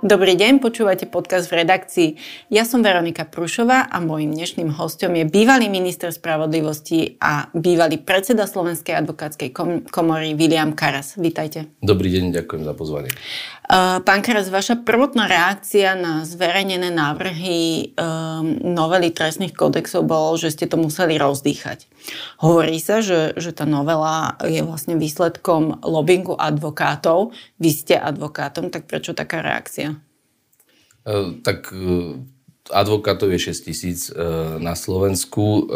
Dobrý deň, počúvate podcast v redakcii. Ja som Veronika Prušová a môjim dnešným hostom je bývalý minister spravodlivosti a bývalý predseda Slovenskej advokátskej komory William Karas. Vítajte. Dobrý deň, ďakujem za pozvanie. Pán Karas, vaša prvotná reakcia na zverejnené návrhy um, novely trestných kódexov bolo, že ste to museli rozdýchať. Hovorí sa, že, že tá novela je vlastne výsledkom lobbingu advokátov. Vy ste advokátom, tak prečo taká reakcia? E, tak e, advokátov je 6 tisíc na Slovensku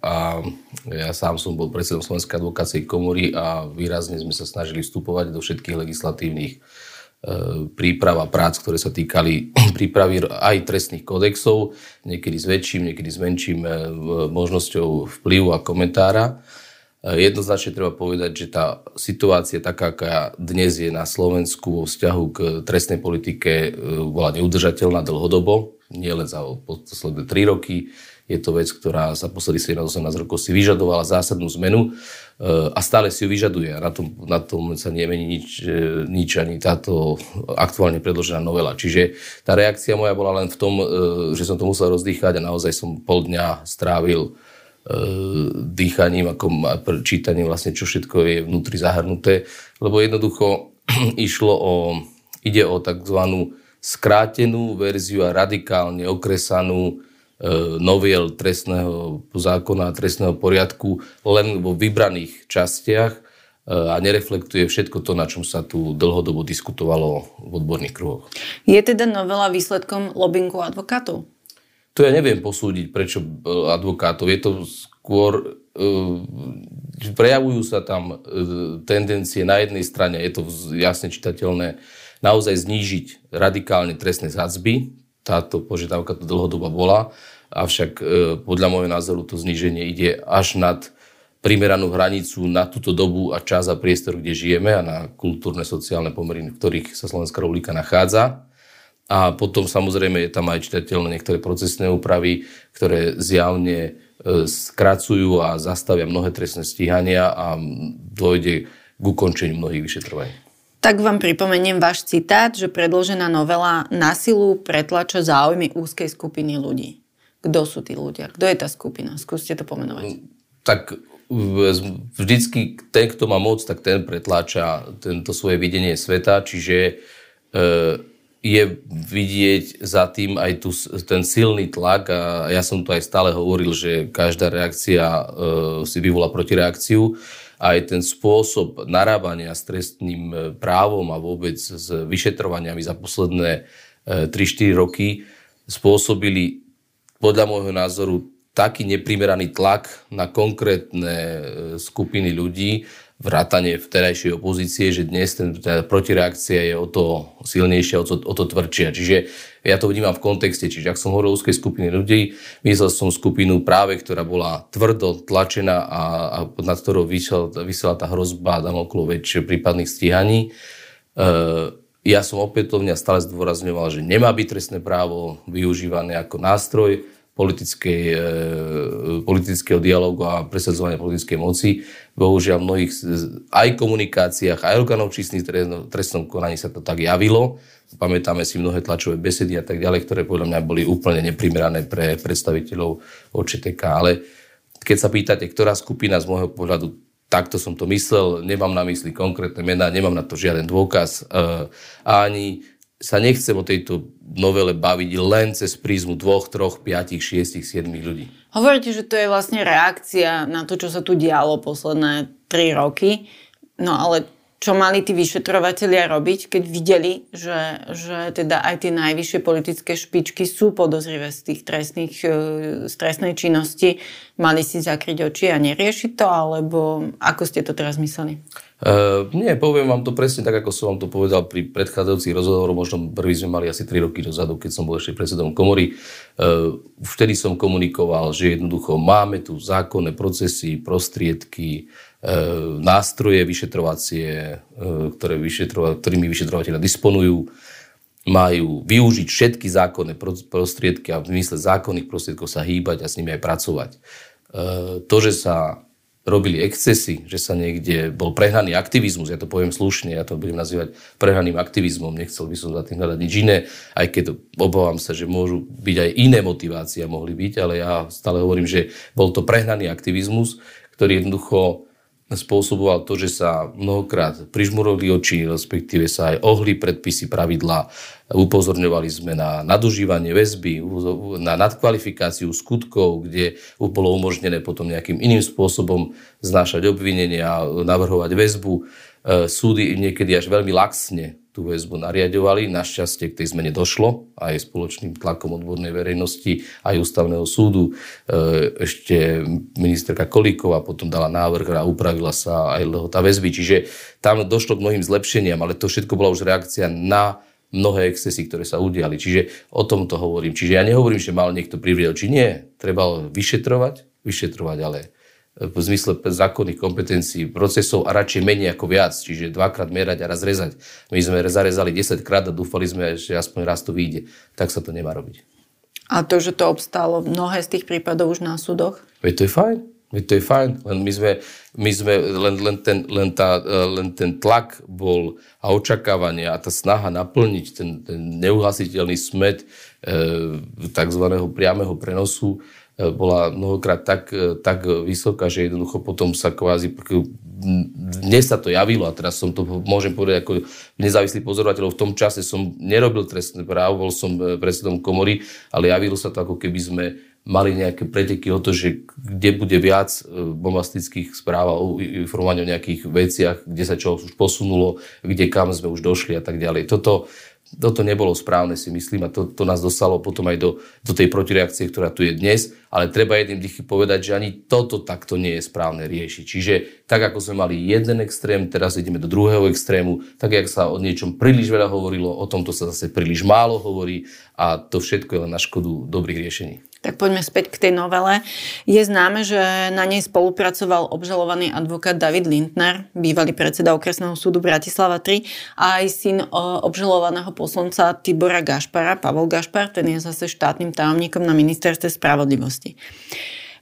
a ja sám som bol predsedom Slovenskej advokátskej komory a výrazne sme sa snažili vstupovať do všetkých legislatívnych príprav a prác, ktoré sa týkali prípravy aj trestných kodexov, niekedy s väčším, niekedy s menším možnosťou vplyvu a komentára. Jednoznačne treba povedať, že tá situácia taká, aká dnes je na Slovensku vo vzťahu k trestnej politike, e, bola neudržateľná dlhodobo, nie len za posledné 3 roky. Je to vec, ktorá za posledných 17-18 rokov si vyžadovala zásadnú zmenu e, a stále si ju vyžaduje. Na tom, na tom sa nemení nič, e, nič ani táto aktuálne predložená novela. Čiže tá reakcia moja bola len v tom, že som to musel rozdýchať a naozaj som pol dňa strávil E, dýchaním, ako čítaním vlastne, čo všetko je vnútri zahrnuté, lebo jednoducho išlo o, ide o tzv. skrátenú verziu a radikálne okresanú e, noviel trestného zákona a trestného poriadku len vo vybraných častiach e, a nereflektuje všetko to, na čom sa tu dlhodobo diskutovalo v odborných kruhoch. Je teda novela výsledkom lobbingu advokátov? To ja neviem posúdiť, prečo e, advokátov. Je to skôr... E, prejavujú sa tam e, tendencie na jednej strane, je to jasne čitateľné, naozaj znížiť radikálne trestné sadzby. Táto požiadavka to dlhodoba bola, avšak podľa môjho názoru to zníženie ide až nad primeranú hranicu na túto dobu a čas a priestor, kde žijeme a na kultúrne, sociálne pomery, v ktorých sa Slovenská republika nachádza. A potom samozrejme je tam aj čitateľné niektoré procesné úpravy, ktoré zjavne e, skracujú a zastavia mnohé trestné stíhania a dojde k ukončeniu mnohých vyšetrovaní. Tak vám pripomeniem váš citát, že predložená novela na silu pretlača záujmy úzkej skupiny ľudí. Kto sú tí ľudia? Kto je tá skupina? Skúste to pomenovať. Tak vždycky ten, kto má moc, tak ten pretláča tento svoje videnie sveta, čiže e, je vidieť za tým aj tu, ten silný tlak a ja som to aj stále hovoril, že každá reakcia e, si vyvolá protireakciu. Aj ten spôsob narábania s trestným e, právom a vôbec s vyšetrovaniami za posledné e, 3-4 roky spôsobili podľa môjho názoru taký neprimeraný tlak na konkrétne e, skupiny ľudí, vrátanie vterajšej opozície, že dnes ten, tá protireakcia je o to silnejšia, o to, o to tvrdšia. Čiže ja to vnímam v kontexte, čiže ak som hovoril o úzkej skupine ľudí, myslel som skupinu práve, ktorá bola tvrdo tlačená a, a nad ktorou vysela tá hrozba Damoklov väčšie prípadných stíhaní. E, ja som opätovne stále zdôrazňoval, že nemá byť trestné právo využívané ako nástroj politickej, e, politického dialogu a presadzovania politickej moci. Bohužiaľ v mnohých aj komunikáciách, aj orgánov čistých trestnom konaní sa to tak javilo. Pamätáme si mnohé tlačové besedy a tak ďalej, ktoré podľa mňa boli úplne neprimerané pre predstaviteľov OČTK. Ale keď sa pýtate, ktorá skupina z môjho pohľadu takto som to myslel, nemám na mysli konkrétne mená, nemám na to žiaden dôkaz. E, ani sa nechcem o tejto novele baviť len cez prízmu dvoch, troch, piatich, šiestich, siedmých ľudí. Hovoríte, že to je vlastne reakcia na to, čo sa tu dialo posledné tri roky. No ale čo mali tí vyšetrovateľia robiť, keď videli, že, že teda aj tie najvyššie politické špičky sú podozrivé z tých trestných, e, z trestnej činnosti. Mali si zakryť oči a neriešiť to, alebo ako ste to teraz mysleli? Uh, nie, poviem vám to presne tak, ako som vám to povedal pri predchádzajúcich rozhovoroch, možno prvý sme mali asi 3 roky dozadu, keď som bol ešte predsedom komory. Uh, vtedy som komunikoval, že jednoducho máme tu zákonné procesy, prostriedky, nástroje vyšetrovacie, uh, ktoré vyšetrova- ktorými vyšetrovateľia disponujú, majú využiť všetky zákonné prostriedky a v zmysle zákonných prostriedkov sa hýbať a s nimi aj pracovať. Uh, to, že sa robili excesy, že sa niekde bol prehnaný aktivizmus, ja to poviem slušne, ja to budem nazývať prehnaným aktivizmom, nechcel by som za tým hľadať nič iné, aj keď obávam sa, že môžu byť aj iné motivácie, mohli byť, ale ja stále hovorím, že bol to prehnaný aktivizmus, ktorý jednoducho spôsoboval to, že sa mnohokrát prižmurovali oči, respektíve sa aj ohli predpisy, pravidlá. Upozorňovali sme na nadužívanie väzby, na nadkvalifikáciu skutkov, kde bolo umožnené potom nejakým iným spôsobom znášať obvinenia, navrhovať väzbu. E, súdy niekedy až veľmi laxne tú väzbu nariadovali. Našťastie k tej zmene došlo aj spoločným tlakom odbornej verejnosti, aj ústavného súdu. E, ešte ministerka Kolíková potom dala návrh a upravila sa aj lehota väzby. Čiže tam došlo k mnohým zlepšeniam, ale to všetko bola už reakcia na mnohé excesy, ktoré sa udiali. Čiže o tom to hovorím. Čiže ja nehovorím, že mal niekto privriel, či nie. Treba vyšetrovať, vyšetrovať, ale v zmysle zákonných kompetencií procesov a radšej menej ako viac, čiže dvakrát merať a raz rezať. My sme zarezali 10 krát a dúfali sme, že aspoň raz to vyjde. Tak sa to nemá robiť. A to, že to obstálo mnohé z tých prípadov už na súdoch? Veď to je fajn. Veď to je fajn, len my sme, my sme len, len, ten, len, tá, len ten tlak bol a očakávanie a tá snaha naplniť ten, ten neuhasiteľný smet e, tzv. priameho prenosu E, bola mnohokrát tak, e, tak vysoká, že jednoducho potom sa kvázi, dnes sa to javilo a teraz som to môžem povedať ako nezávislý pozorovateľ, v tom čase som nerobil trestné právo, bol som e, predsedom komory, ale javilo sa to ako keby sme mali nejaké preteky o to, že kde bude viac bombastických správ a informovania o nejakých veciach, kde sa čo už posunulo, kde kam sme už došli a tak ďalej. Toto, toto nebolo správne, si myslím, a to, to nás dostalo potom aj do, do tej protireakcie, ktorá tu je dnes, ale treba jedným dýchy povedať, že ani toto takto nie je správne riešiť. Čiže tak, ako sme mali jeden extrém, teraz ideme do druhého extrému, tak, jak sa o niečom príliš veľa hovorilo, o tomto sa zase príliš málo hovorí a to všetko je len na škodu dobrých riešení. Tak poďme späť k tej novele. Je známe, že na nej spolupracoval obžalovaný advokát David Lindner, bývalý predseda okresného súdu Bratislava 3 a aj syn obžalovaného poslanca Tibora Gašpara, Pavol Gašpar, ten je zase štátnym tajomníkom na ministerstve spravodlivosti.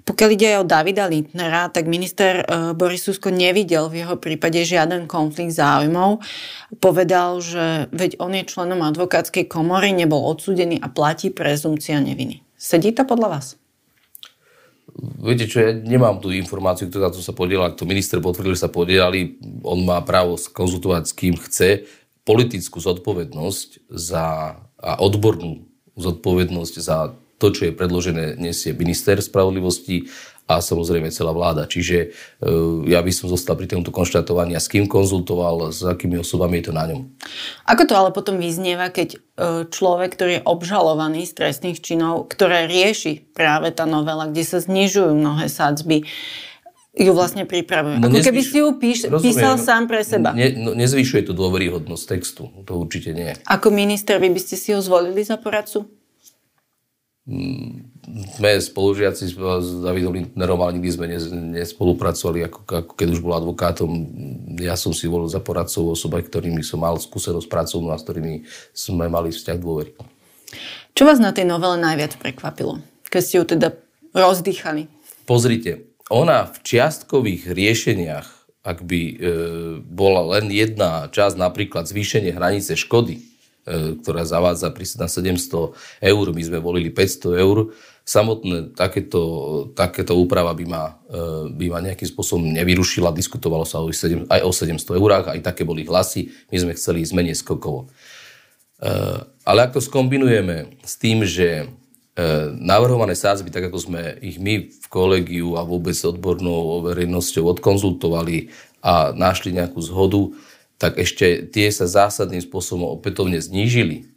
Pokiaľ ide aj o Davida Lindnera, tak minister e, Boris Susko nevidel v jeho prípade žiaden konflikt záujmov. Povedal, že veď on je členom advokátskej komory, nebol odsúdený a platí prezumcia neviny. Sedí to podľa vás? Viete čo, ja nemám tú informáciu, kto na to sa podielal. Ak to minister potvrdil, že sa podielali, on má právo konzultovať s kým chce. Politickú zodpovednosť za, a odbornú zodpovednosť za to, čo je predložené, nesie minister spravodlivosti a samozrejme celá vláda. Čiže e, ja by som zostal pri tomto konštatovaní s kým konzultoval, s akými osobami je to na ňom. Ako to ale potom vyznieva, keď e, človek, ktorý je obžalovaný z trestných činov, ktoré rieši práve tá novela, kde sa znižujú mnohé sadzby, ju vlastne pripravuje. No, Ako nezvyš... keby si ju píš, písal no, sám pre seba. Ne, no, nezvyšuje to dôveryhodnosť textu. To určite nie. Ako minister, vy by ste si ho zvolili za poradcu? Sme spolužiaci s Davidom Lindnerom, ale nikdy sme nespolupracovali, ako, ako keď už bol advokátom. Ja som si volil za poradcov osoba, ktorými som mal skúsenosť pracovnú a s ktorými sme mali vzťah dôvery. Čo vás na tej novele najviac prekvapilo, keď ste ju teda rozdýchali? Pozrite, ona v čiastkových riešeniach, ak by e, bola len jedna časť, napríklad zvýšenie hranice škody, E, ktorá zavádza na 700 eur, my sme volili 500 eur. Samotné takéto, takéto úprava by ma, e, by ma nejakým spôsobom nevyrušila. Diskutovalo sa aj o 700 eurách, aj také boli hlasy. My sme chceli zmeniť skokovo. E, ale ak to skombinujeme s tým, že navrhované sádzby, tak ako sme ich my v kolegiu a vôbec odbornou verejnosťou odkonzultovali a našli nejakú zhodu, tak ešte tie sa zásadným spôsobom opätovne znížili.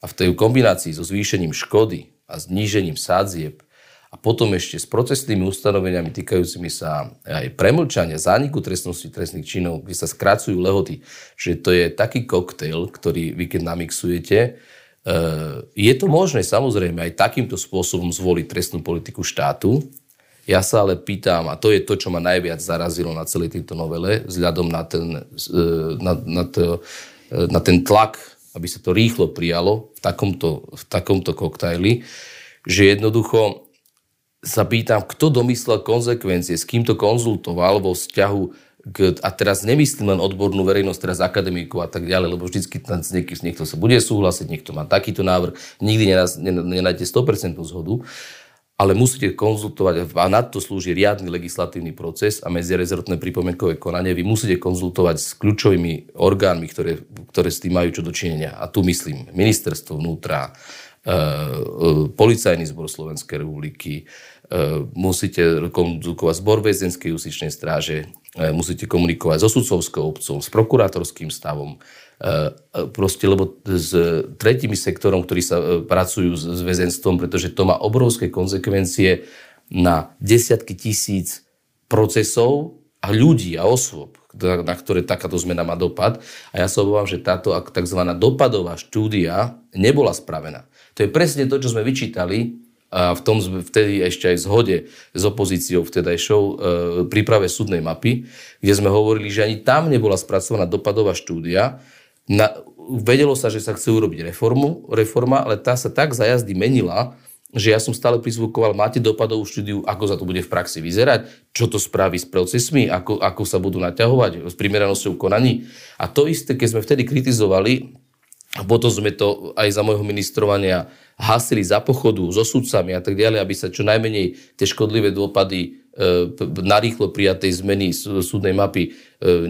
A v tej kombinácii so zvýšením škody a znížením sádzieb a potom ešte s procesnými ustanoveniami týkajúcimi sa aj premlčania, zániku trestnosti trestných činov, kde sa skracujú lehoty, že to je taký koktejl, ktorý vy keď namixujete, e, je to možné samozrejme aj takýmto spôsobom zvoliť trestnú politiku štátu, ja sa ale pýtam, a to je to, čo ma najviac zarazilo na celej tejto novele, vzhľadom na ten, e, na, na, to, e, na ten tlak, aby sa to rýchlo prijalo v takomto, v takomto koktajli, že jednoducho sa pýtam, kto domyslel konsekvencie, s kým to konzultoval vo vzťahu k, a teraz nemyslím len odbornú verejnosť, teraz akademikov a tak ďalej, lebo vždycky tam niekto, niekto sa bude súhlasiť, niekto má takýto návrh, nikdy nenájdete 100% zhodu, ale musíte konzultovať a na to slúži riadny legislatívny proces a medzirezortné pripomienkové konanie. Vy musíte konzultovať s kľúčovými orgánmi, ktoré, ktoré s tým majú čo dočinenia. A tu myslím ministerstvo vnútra, e, e, policajný zbor Slovenskej republiky, e, musíte konzultovať zbor väzenskej justičnej stráže, e, musíte komunikovať so sudcovskou obcom, s prokurátorským stavom, proste, lebo s tretími sektorom, ktorí sa e, pracujú s, väzenstvom, pretože to má obrovské konsekvencie na desiatky tisíc procesov a ľudí a osôb, na ktoré takáto zmena má dopad. A ja sa obávam, že táto tzv. dopadová štúdia nebola spravená. To je presne to, čo sme vyčítali a v tom vtedy ešte aj zhode s opozíciou vtedajšou e, príprave súdnej mapy, kde sme hovorili, že ani tam nebola spracovaná dopadová štúdia, na, vedelo sa, že sa chce urobiť reformu, reforma, ale tá sa tak za jazdy menila, že ja som stále prizvukoval, máte dopadovú štúdiu, ako za to bude v praxi vyzerať, čo to spraví s procesmi, ako, ako sa budú naťahovať s primeranosťou konaní. A to isté, keď sme vtedy kritizovali, a potom sme to aj za môjho ministrovania hasili za pochodu so sudcami a tak ďalej, aby sa čo najmenej tie škodlivé dôpady E, narýchlo prijatej zmeny súdnej mapy e,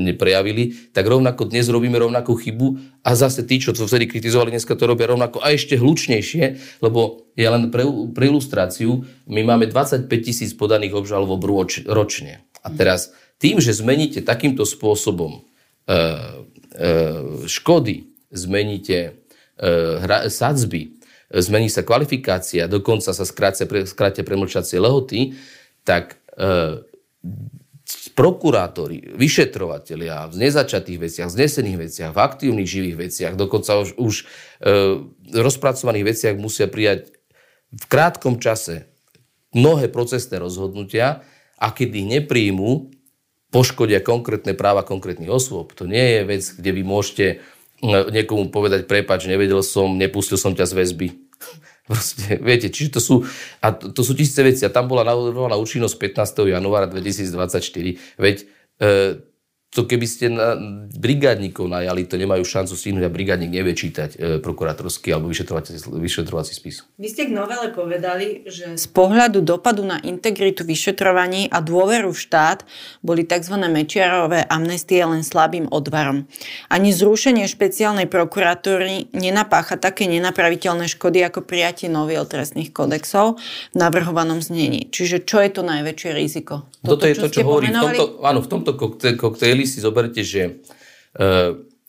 neprejavili, tak rovnako dnes robíme rovnakú chybu a zase tí, čo to vtedy kritizovali, dneska to robia rovnako a ešte hlučnejšie, lebo ja len pre, pre ilustráciu, my máme 25 tisíc podaných obžalob roč, ročne. A teraz tým, že zmeníte takýmto spôsobom e, e, škody, zmeníte e, sadzby, zmení sa kvalifikácia, dokonca sa skrátia, skrátia premlčacie lehoty, tak E, prokurátori, vyšetrovatelia v nezačatých veciach, znesených veciach, v aktívnych živých veciach, dokonca už, už e, rozpracovaných veciach musia prijať v krátkom čase mnohé procesné rozhodnutia a keď ich nepríjmu, poškodia konkrétne práva konkrétnych osôb. To nie je vec, kde vy môžete e, niekomu povedať, prepač, nevedel som, nepustil som ťa z väzby. Proste, viete, čiže to sú, a to, to sú tisíce veci. A tam bola navrhovaná účinnosť 15. januára 2024. Veď e, to keby ste na brigádnikov najali, to nemajú šancu stihnúť a brigádnik nevie čítať e, prokurátorský alebo vyšetrovací spis. Vy ste k novele povedali, že z pohľadu dopadu na integritu vyšetrovaní a dôveru v štát boli tzv. mečiarové amnestie len slabým odvarom. Ani zrušenie špeciálnej prokuratúry nenapácha také nenapraviteľné škody ako prijatie noviel trestných kodexov v navrhovanom znení. Čiže čo je to najväčšie riziko? Toto, Toto je to, čo hovorí. V tomto, áno, v tomto koktéli chvíli si zoberte, že e,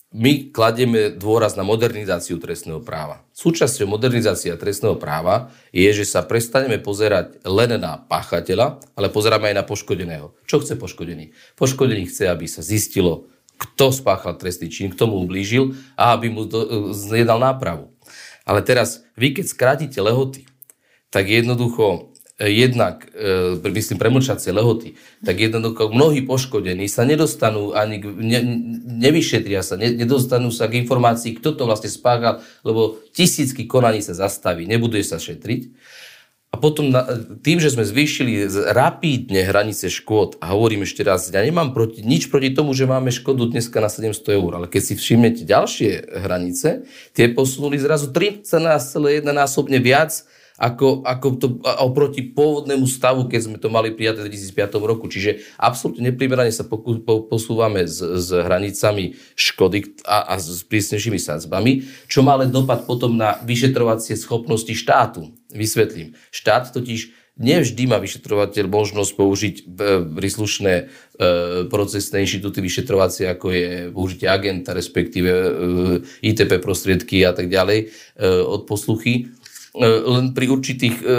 my kladieme dôraz na modernizáciu trestného práva. Súčasťou modernizácia trestného práva je, že sa prestaneme pozerať len na páchateľa, ale pozeráme aj na poškodeného. Čo chce poškodený? Poškodený chce, aby sa zistilo, kto spáchal trestný čin, kto mu ublížil a aby mu zjedal nápravu. Ale teraz, vy keď skrátite lehoty, tak jednoducho jednak, e, myslím, premlčacie lehoty, tak jednoducho mnohí poškodení sa nedostanú ani, ne, nevyšetria sa, ne, nedostanú sa k informácii, kto to vlastne spáchal, lebo tisícky konaní sa zastaví, nebude sa šetriť. A potom na, tým, že sme zvýšili rapídne hranice škôd, a hovorím ešte raz, ja nemám proti, nič proti tomu, že máme škodu dneska na 700 eur, ale keď si všimnete ďalšie hranice, tie posunuli zrazu 13,1 násobne viac, ako, ako to oproti pôvodnému stavu, keď sme to mali prijaté v 2005 roku. Čiže absolútne neprimerane sa poku, po, posúvame s, s hranicami škody a, a s prísnejšími sadzbami, čo má len dopad potom na vyšetrovacie schopnosti štátu. Vysvetlím. Štát totiž Nevždy má vyšetrovateľ možnosť použiť e, príslušné e, procesné inštitúty vyšetrovacie, ako je použitie agenta, respektíve e, ITP prostriedky a tak ďalej od posluchy. E, len pri určitých, e,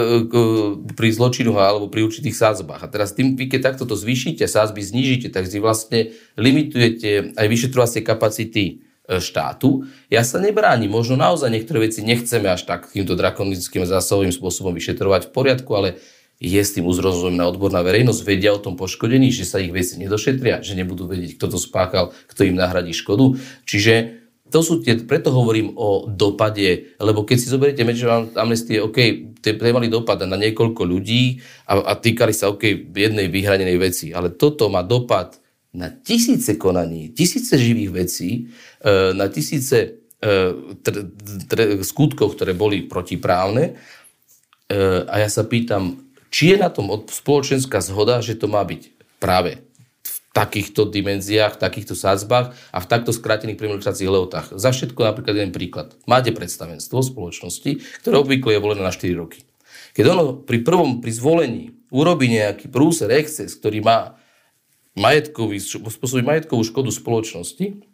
pri zločinoch alebo pri určitých sázbách. A teraz tým, vy keď takto to zvýšite, sázby znížite, tak si vlastne limitujete aj vyšetrovacie kapacity e, štátu. Ja sa nebránim, možno naozaj niektoré veci nechceme až tak týmto drakonickým zásahovým spôsobom vyšetrovať v poriadku, ale je s tým uzrozumená odborná verejnosť, vedia o tom poškodení, že sa ich veci nedošetria, že nebudú vedieť, kto to spáchal, kto im nahradí škodu. Čiže to sú tie, preto hovorím o dopade, lebo keď si zoberiete Medzinárodné amnestie, OK, tie mali dopad na niekoľko ľudí a, a týkali sa OK jednej vyhranenej veci, ale toto má dopad na tisíce konaní, tisíce živých vecí, e, na tisíce e, tr, tr, skutkov, ktoré boli protiprávne. E, a ja sa pýtam, či je na tom spoločenská zhoda, že to má byť práve takýchto dimenziách, v takýchto sadzbách a v takto skrátených premlčacích lehotách. Za všetko napríklad jeden príklad. Máte predstavenstvo spoločnosti, ktoré obvykle je volené na 4 roky. Keď ono pri prvom, pri zvolení urobí nejaký prúser, exces, ktorý má majetkový, spôsobí majetkovú škodu spoločnosti,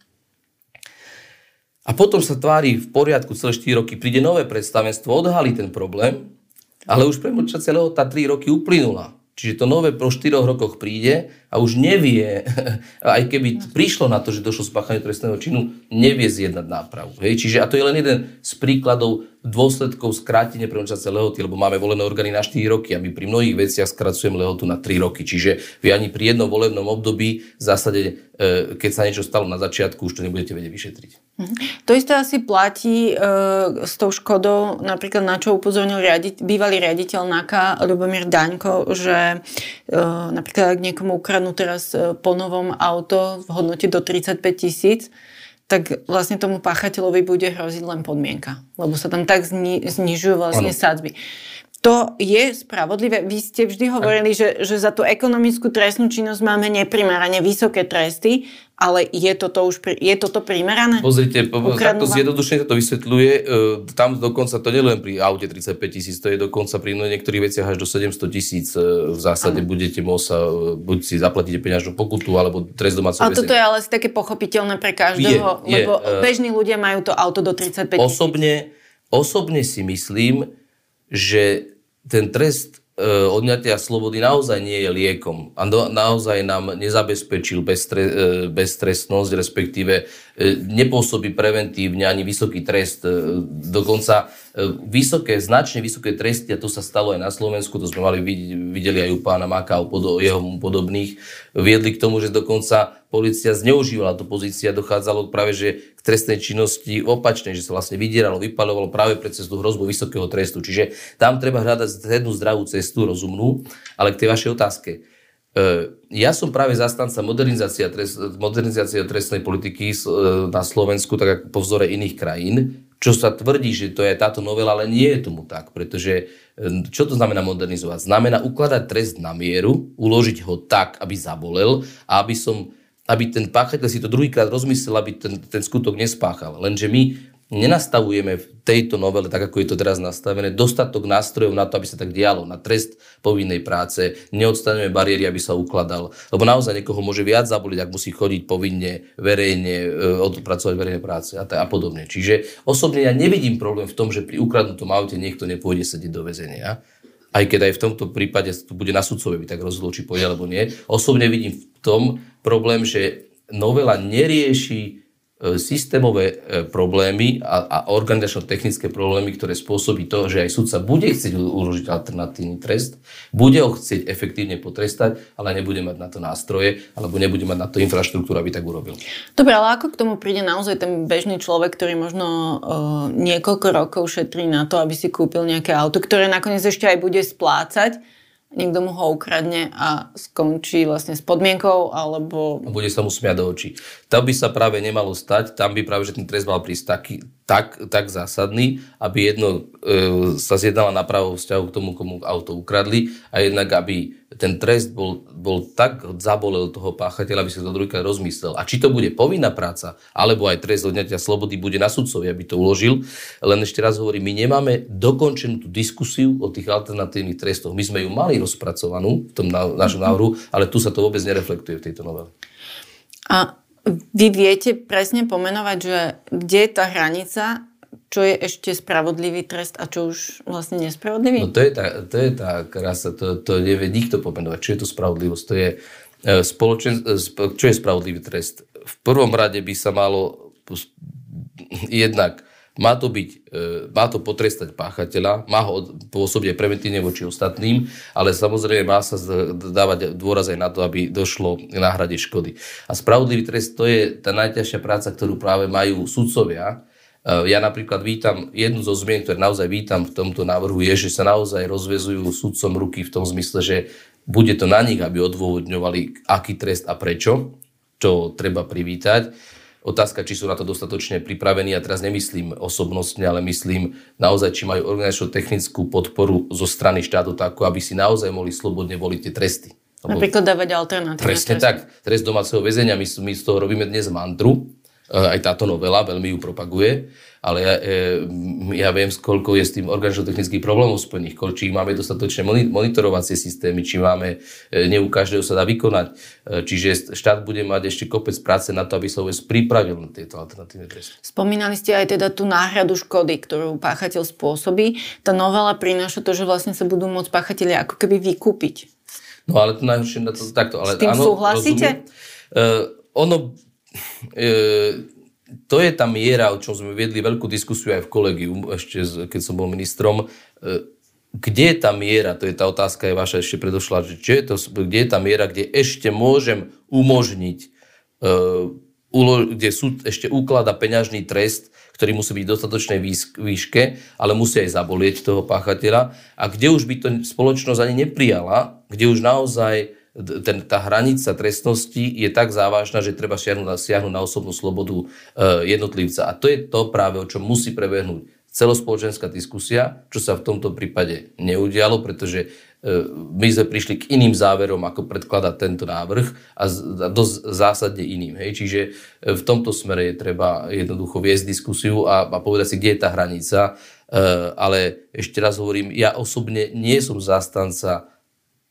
a potom sa tvári v poriadku celé 4 roky, príde nové predstavenstvo, odhalí ten problém, ale už premlčacia lehota 3 roky uplynula. Čiže to nové po 4 rokoch príde a už nevie, aj keby prišlo na to, že došlo spáchanie trestného činu, nevie zjednať nápravu. Hej? Čiže a to je len jeden z príkladov dôsledkov skrátenia premlčacej lehoty, lebo máme volené orgány na 4 roky a my pri mnohých veciach skracujeme lehotu na 3 roky. Čiže vy ani pri jednom volebnom období v zásade, e, keď sa niečo stalo na začiatku, už to nebudete vedieť vyšetriť. Mhm. To isté asi platí e, s tou škodou, napríklad na čo upozornil riadi, bývalý riaditeľ NAKA Ľubomír Daňko, že e, napríklad ak niekomu ukradnú teraz e, po novom auto v hodnote do 35 tisíc, tak vlastne tomu páchateľovi bude hroziť len podmienka. Lebo sa tam tak zni- znižujú vlastne ano. sadzby. To je spravodlivé. Vy ste vždy hovorili, že, že za tú ekonomickú trestnú činnosť máme neprimerane vysoké tresty ale je toto už je toto primerané? Pozrite, takto zjednodušene to vysvetľuje. E, tam dokonca to nie len pri aute 35 tisíc, to je dokonca pri niektorých veciach až do 700 tisíc. E, v zásade ano. budete môcť sa, e, buď si zaplatíte peňažnú pokutu, alebo trest domáceho Ale toto je ale také pochopiteľné pre každého, je, je, lebo bežní ľudia majú to auto do 35 tisíc. Osobne, osobne si myslím, že ten trest E, odňatia slobody naozaj nie je liekom a naozaj nám nezabezpečil beztre, e, beztrestnosť, respektíve e, nepôsobí preventívne ani vysoký trest. Dokonca vysoké, značne vysoké tresty, a to sa stalo aj na Slovensku, to sme mali videli aj u pána Maka, u jeho podobných, viedli k tomu, že dokonca policia zneužívala tú pozíciu a dochádzalo práve že k trestnej činnosti opačnej, že sa vlastne vydieralo, vypalovalo práve pre cestu hrozbu vysokého trestu. Čiže tam treba hľadať jednu zdravú cestu, rozumnú, ale k tej vašej otázke. E, ja som práve zastanca modernizácia, trest, modernizácia trestnej politiky e, na Slovensku, tak ako po vzore iných krajín, čo sa tvrdí, že to je táto novela, ale nie je tomu tak, pretože e, čo to znamená modernizovať? Znamená ukladať trest na mieru, uložiť ho tak, aby zabolel a aby som aby ten páchateľ si to druhýkrát rozmyslel, aby ten, ten skutok nespáchal. Lenže my nenastavujeme v tejto novele, tak ako je to teraz nastavené, dostatok nástrojov na to, aby sa tak dialo, na trest povinnej práce, neodstaneme bariéry, aby sa ukladal, lebo naozaj niekoho môže viac zaboliť, ak musí chodiť povinne, verejne, e, odpracovať verejné práce a, a podobne. Čiže osobne ja nevidím problém v tom, že pri ukradnutom aute niekto nepôjde sedieť do väzenia aj keď aj v tomto prípade to bude na sudcove by tak rozhodol, či pôjde alebo nie. Osobne vidím v tom problém, že novela nerieši systémové e, problémy a, a organizačno-technické problémy, ktoré spôsobí to, že aj sudca bude chcieť uložiť alternatívny trest, bude ho chcieť efektívne potrestať, ale nebude mať na to nástroje, alebo nebude mať na to infraštruktúru, aby tak urobil. Dobre, ale ako k tomu príde naozaj ten bežný človek, ktorý možno uh, niekoľko rokov šetrí na to, aby si kúpil nejaké auto, ktoré nakoniec ešte aj bude splácať, niekto mu ho ukradne a skončí vlastne s podmienkou, alebo... A bude sa mu smiať do očí. Tam by sa práve nemalo stať, tam by práve, že ten trest mal prísť taký, tak, tak zásadný, aby jedno e, sa zjednala na právo vzťahu k tomu, komu auto ukradli a jednak, aby ten trest bol, bol tak zabolel toho páchateľa, aby sa to druhýkrát rozmyslel. A či to bude povinná práca, alebo aj trest odňatia slobody bude na sudcovi, aby to uložil. Len ešte raz hovorím, my nemáme dokončenú tú diskusiu o tých alternatívnych trestoch. My sme ju mali rozpracovanú v tom na, našom návrhu, ale tu sa to vôbec nereflektuje v tejto novele. A vy viete presne pomenovať, že kde je tá hranica čo je ešte spravodlivý trest a čo už vlastne nespravodlivý? No to je tá, to je tá krása, to, to nevie nikto pomenovať. Čo je to spravodlivosť? To je e, spoločen, e, čo je spravodlivý trest? V prvom rade by sa malo jednak má to, byť, e, má to potrestať páchateľa, má ho pôsobiť preventívne voči ostatným, ale samozrejme má sa dávať dôraz aj na to, aby došlo k náhrade škody. A spravodlivý trest to je tá najťažšia práca, ktorú práve majú sudcovia. E, ja napríklad vítam, jednu zo zmien, ktoré naozaj vítam v tomto návrhu, je, že sa naozaj rozvezujú sudcom ruky v tom zmysle, že bude to na nich, aby odôvodňovali, aký trest a prečo, čo treba privítať. Otázka, či sú na to dostatočne pripravení, a teraz nemyslím osobnostne, ale myslím naozaj, či majú organizačno-technickú podporu zo strany štátu takú, aby si naozaj mohli slobodne voliť tie tresty. Napríklad dávať alternatívne Presne tak. Trest domáceho väzenia, my, my z toho robíme dnes mantru, aj táto novela veľmi ju propaguje, ale ja, e, ja viem, koľko je s tým organizačno-technických problémov spojených, či máme dostatočné monitorovacie systémy, či máme, e, ne u každého sa dá vykonať. Čiže štát bude mať ešte kopec práce na to, aby sa vôbec pripravil na tieto alternatívne tresty. Spomínali ste aj teda tú náhradu škody, ktorú páchateľ spôsobí. Tá novela prináša to, že vlastne sa budú môcť páchatelia ako keby vykúpiť. No ale to najhoršie na to takto. Ale S tým áno, súhlasíte? Uh, ono to je tá miera, o čom sme viedli veľkú diskusiu aj v kolegiu, ešte keď som bol ministrom. E, kde je tá miera, to je tá otázka, je vaša ešte predošla, že je to, kde je tá miera, kde ešte môžem umožniť, e, kde súd ešte uklada peňažný trest, ktorý musí byť v dostatočnej výške, ale musí aj zabolieť toho páchateľa a kde už by to spoločnosť ani neprijala, kde už naozaj ten, tá hranica trestnosti je tak závažná, že treba siahnuť siahnuť na osobnú slobodu e, jednotlivca. A to je to práve, o čom musí prebehnúť celospoločenská diskusia, čo sa v tomto prípade neudialo, pretože e, my sme prišli k iným záverom, ako predkladať tento návrh a, a dosť zásadne iným. Hej? Čiže e, v tomto smere je treba jednoducho viesť diskusiu a, a povedať si, kde je tá hranica. E, ale ešte raz hovorím, ja osobne nie som zástanca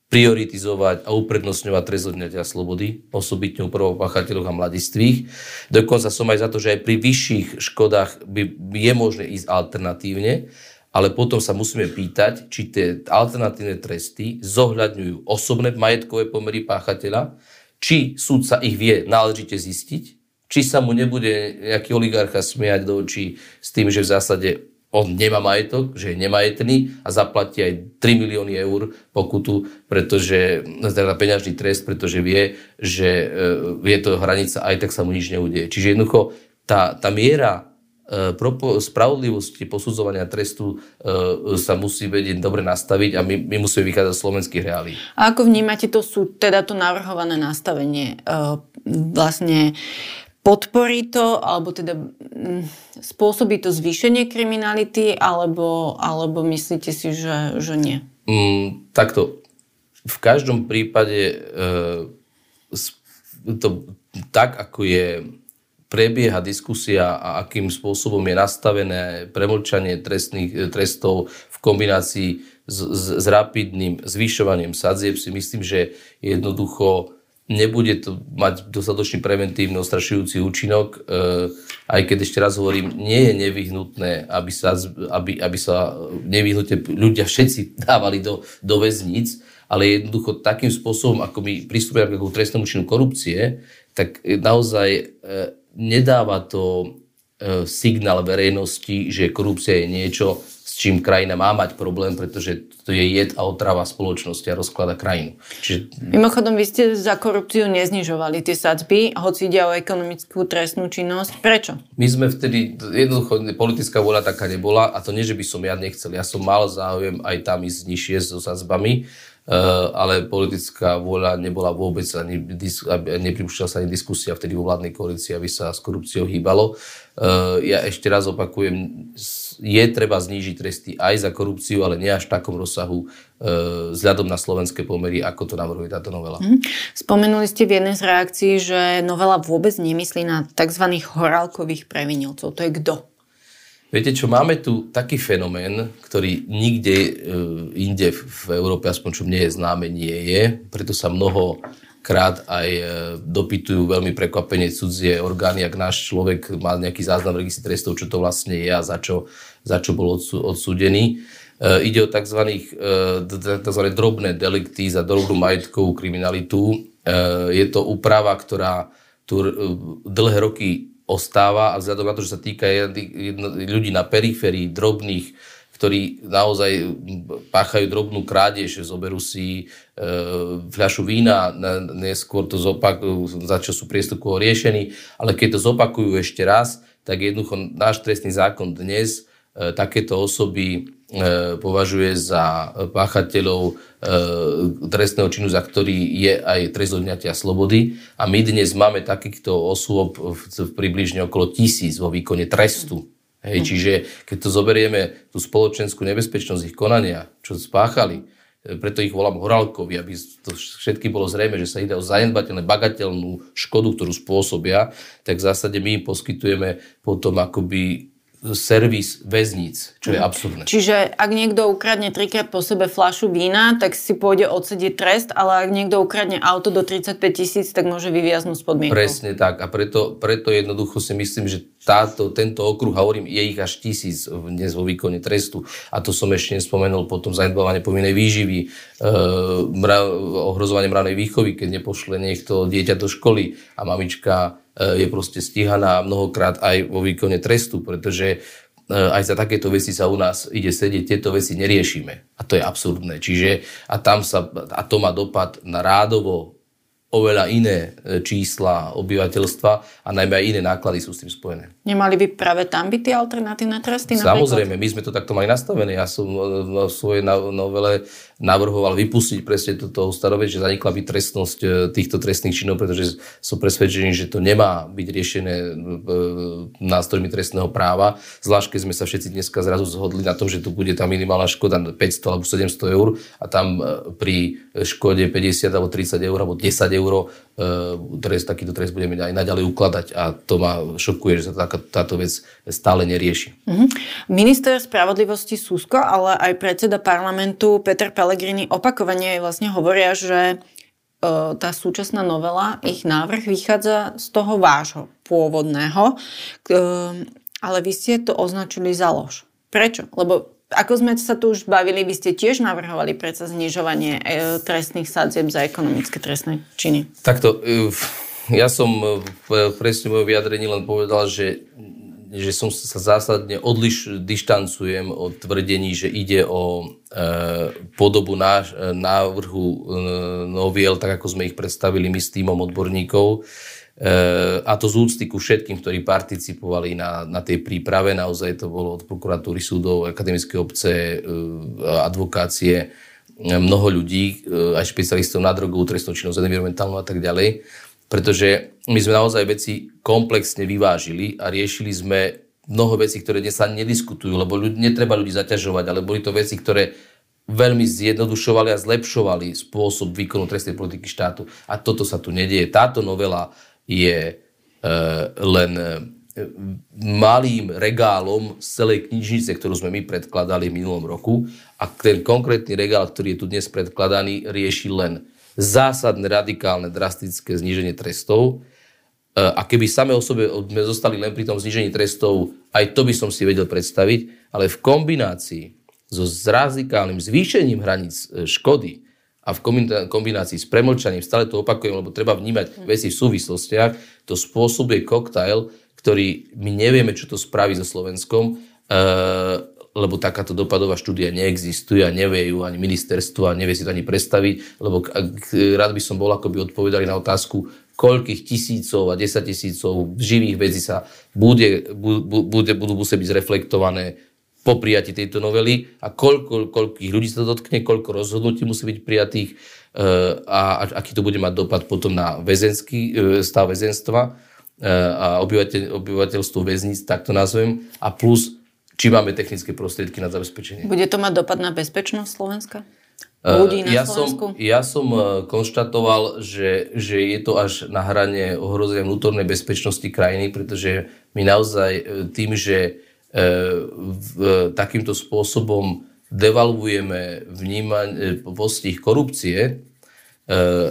prioritizovať a uprednostňovať trest odňatia slobody, osobitne u prvopáchateľov a mladistvých. Dokonca som aj za to, že aj pri vyšších škodách by, je možné ísť alternatívne, ale potom sa musíme pýtať, či tie alternatívne tresty zohľadňujú osobné majetkové pomery páchateľa, či súd sa ich vie náležite zistiť, či sa mu nebude nejaký oligarcha smiať do očí s tým, že v zásade on nemá majetok, že je nemajetný a zaplatí aj 3 milióny eur pokutu, pretože, teda peňažný trest, pretože vie, že e, je to hranica, aj tak sa mu nič neudieje. Čiže jednoducho tá, tá miera e, spravodlivosti posudzovania trestu e, sa musí vedieť dobre nastaviť a my, my musíme vychádzať z slovenských reálí. A ako vnímate to sú teda to navrhované nastavenie? Vlastne podporí to, alebo teda mm, spôsobí to zvýšenie kriminality, alebo, alebo myslíte si, že, že nie? Mm, takto. V každom prípade e, to, tak, ako je prebieha diskusia a akým spôsobom je nastavené premlčanie trestných, trestov v kombinácii s, s, s rapidným zvyšovaním sadzieb si myslím, že jednoducho nebude to mať dostatočný preventívny ostrašujúci účinok, e, aj keď ešte raz hovorím, nie je nevyhnutné, aby sa, aby, aby sa nevyhnutne ľudia všetci dávali do, do väzníc, ale jednoducho takým spôsobom, ako my pristupujeme k trestnému činu korupcie, tak naozaj e, nedáva to signál verejnosti, že korupcia je niečo, čím krajina má mať problém, pretože to je jed a otrava spoločnosti a rozklada krajinu. Čiže... Mimochodom, vy ste za korupciu neznižovali tie sadzby, hoci ide o ekonomickú trestnú činnosť. Prečo? My sme vtedy, jednoducho, politická vôľa taká nebola a to nie, že by som ja nechcel. Ja som mal záujem aj tam ísť nižšie so sadzbami, ale politická vôľa nebola vôbec ani, nepripúšťala sa ani diskusia vtedy vo vládnej koalícii, aby sa s korupciou hýbalo. Eh, ja ešte raz opakujem, je treba znížiť tresty aj za korupciu, ale nie až v takom rozsahu eh, vzhľadom na slovenské pomery, ako to navrhuje táto novela. Mhm. Spomenuli ste v jednej z reakcií, že novela vôbec nemyslí na tzv. horálkových previnilcov. To je kto? Viete čo, máme tu taký fenomén, ktorý nikde e, inde v Európe, aspoň čo mne je známe, nie je. Preto sa mnoho krát aj e, dopytujú veľmi prekvapenie cudzie orgány, ak náš človek má nejaký záznam v registri trestov, čo to vlastne je a za čo, za čo bol odsúdený. E, ide o tzv. tzv. drobné delikty za drobnú majetkovú kriminalitu. Je to úprava, ktorá tu dlhé roky ostáva a vzhľadom na to, že sa týka ľudí na periférii, drobných, ktorí naozaj páchajú drobnú krádež, zoberú si e, fľašu vína, neskôr to zopakujú, za čo sú priestupkovo riešení, ale keď to zopakujú ešte raz, tak jednoducho náš trestný zákon dnes e, takéto osoby považuje za páchateľov e, trestného činu, za ktorý je aj trest odňatia slobody. A my dnes máme takýchto osôb v, v približne okolo tisíc vo výkone trestu Hej, čiže keď to zoberieme, tú spoločenskú nebezpečnosť ich konania, čo spáchali, e, preto ich volám horálkovi, aby to všetky bolo zrejme, že sa ide o zanedbateľné, bagateľnú škodu, ktorú spôsobia, tak v zásade my im poskytujeme potom akoby servis väzníc, čo je mhm. absurdné. Čiže ak niekto ukradne trikrát po sebe flašu vína, tak si pôjde odsedieť trest, ale ak niekto ukradne auto do 35 tisíc, tak môže vyviaznúť s podmienkou. Presne tak a preto, preto jednoducho si myslím, že táto, tento okruh, hovorím, je ich až tisíc dnes vo výkone trestu. A to som ešte nespomenul potom zanedbávanie povinnej výživy, e, mra, ohrozovanie mravnej výchovy, keď nepošle niekto dieťa do školy a mamička je proste stíhaná mnohokrát aj vo výkone trestu, pretože e, aj za takéto veci sa u nás ide sedieť, tieto veci neriešime. A to je absurdné. Čiže a tam sa, a to má dopad na rádovo oveľa iné e, čísla obyvateľstva a najmä aj iné náklady sú s tým spojené. Nemali by práve tam byť tie alternatívne tresty? Samozrejme, my sme to takto mali nastavené. Ja som v svojej novele navrhoval vypustiť presne toto ustanovenie, že zanikla by trestnosť e, týchto trestných činov, pretože som presvedčený, že to nemá byť riešené e, nástrojmi trestného práva. Zvlášť, keď sme sa všetci dneska zrazu zhodli na tom, že tu bude tá minimálna škoda 500 alebo 700 eur a tam pri škode 50 alebo 30 eur alebo 10 eur trest, takýto trest budeme aj naďalej ukladať a to ma šokuje, že sa taká, táto vec stále nerieši. Mm-hmm. Minister spravodlivosti Susko, ale aj predseda parlamentu Peter Pellegrini opakovane vlastne hovoria, že e, tá súčasná novela, ich návrh vychádza z toho vášho pôvodného, e, ale vy ste to označili za lož. Prečo? Lebo ako sme sa tu už bavili, vy ste tiež navrhovali predsa znižovanie e, trestných sadzieb za ekonomické trestné činy. Takto, e, ja som v presne mojom vyjadrení len povedal, že, že som sa zásadne odliš, dištancujem od tvrdení, že ide o e, podobu náš, návrhu e, noviel, tak ako sme ich predstavili my s týmom odborníkov. A to z úcty ku všetkým, ktorí participovali na, na tej príprave. Naozaj to bolo od prokuratúry súdov, akademické obce, e, advokácie, mnoho ľudí, aj špecialistov na drogovú trestnú činnosť, environmentálnu a tak ďalej. Pretože my sme naozaj veci komplexne vyvážili a riešili sme mnoho vecí, ktoré dnes sa nediskutujú, lebo ľudí, netreba ľudí zaťažovať, ale boli to veci, ktoré veľmi zjednodušovali a zlepšovali spôsob výkonu trestnej politiky štátu. A toto sa tu nedieje. Táto novela je e, len e, malým regálom z celej knižnice, ktorú sme my predkladali v minulom roku. A ten konkrétny regál, ktorý je tu dnes predkladaný, rieši len zásadné, radikálne, drastické zníženie trestov. E, a keby same o sebe sme zostali len pri tom znížení trestov, aj to by som si vedel predstaviť, ale v kombinácii so radikálnym zvýšením hraníc škody, a v kombinácii s premlčaním, stále to opakujem, lebo treba vnímať veci v súvislostiach, to spôsobuje koktail, ktorý my nevieme, čo to spraví so Slovenskom, e, lebo takáto dopadová štúdia neexistuje a nevie ju ani ministerstvo a nevie si to ani predstaviť, lebo rád by som bol, ako by odpovedali na otázku, koľkých tisícov a desať tisícov živých vecí sa bude, bude, budú musieť byť zreflektované po prijatí tejto novely a koľko, koľkých ľudí sa to dotkne, koľko rozhodnutí musí byť prijatých e, a, a aký to bude mať dopad potom na väzenský e, stav väzenstva e, a obyvateľ, obyvateľstvo väzníc, tak to nazvem, a plus, či máme technické prostriedky na zabezpečenie. Bude to mať dopad na bezpečnosť Slovenska? Ľudí na ja som, ja som konštatoval, že, že je to až na hrane ohrozenia vnútornej bezpečnosti krajiny, pretože my naozaj tým, že v, takýmto spôsobom devalvujeme vnímanie, postih korupcie, e,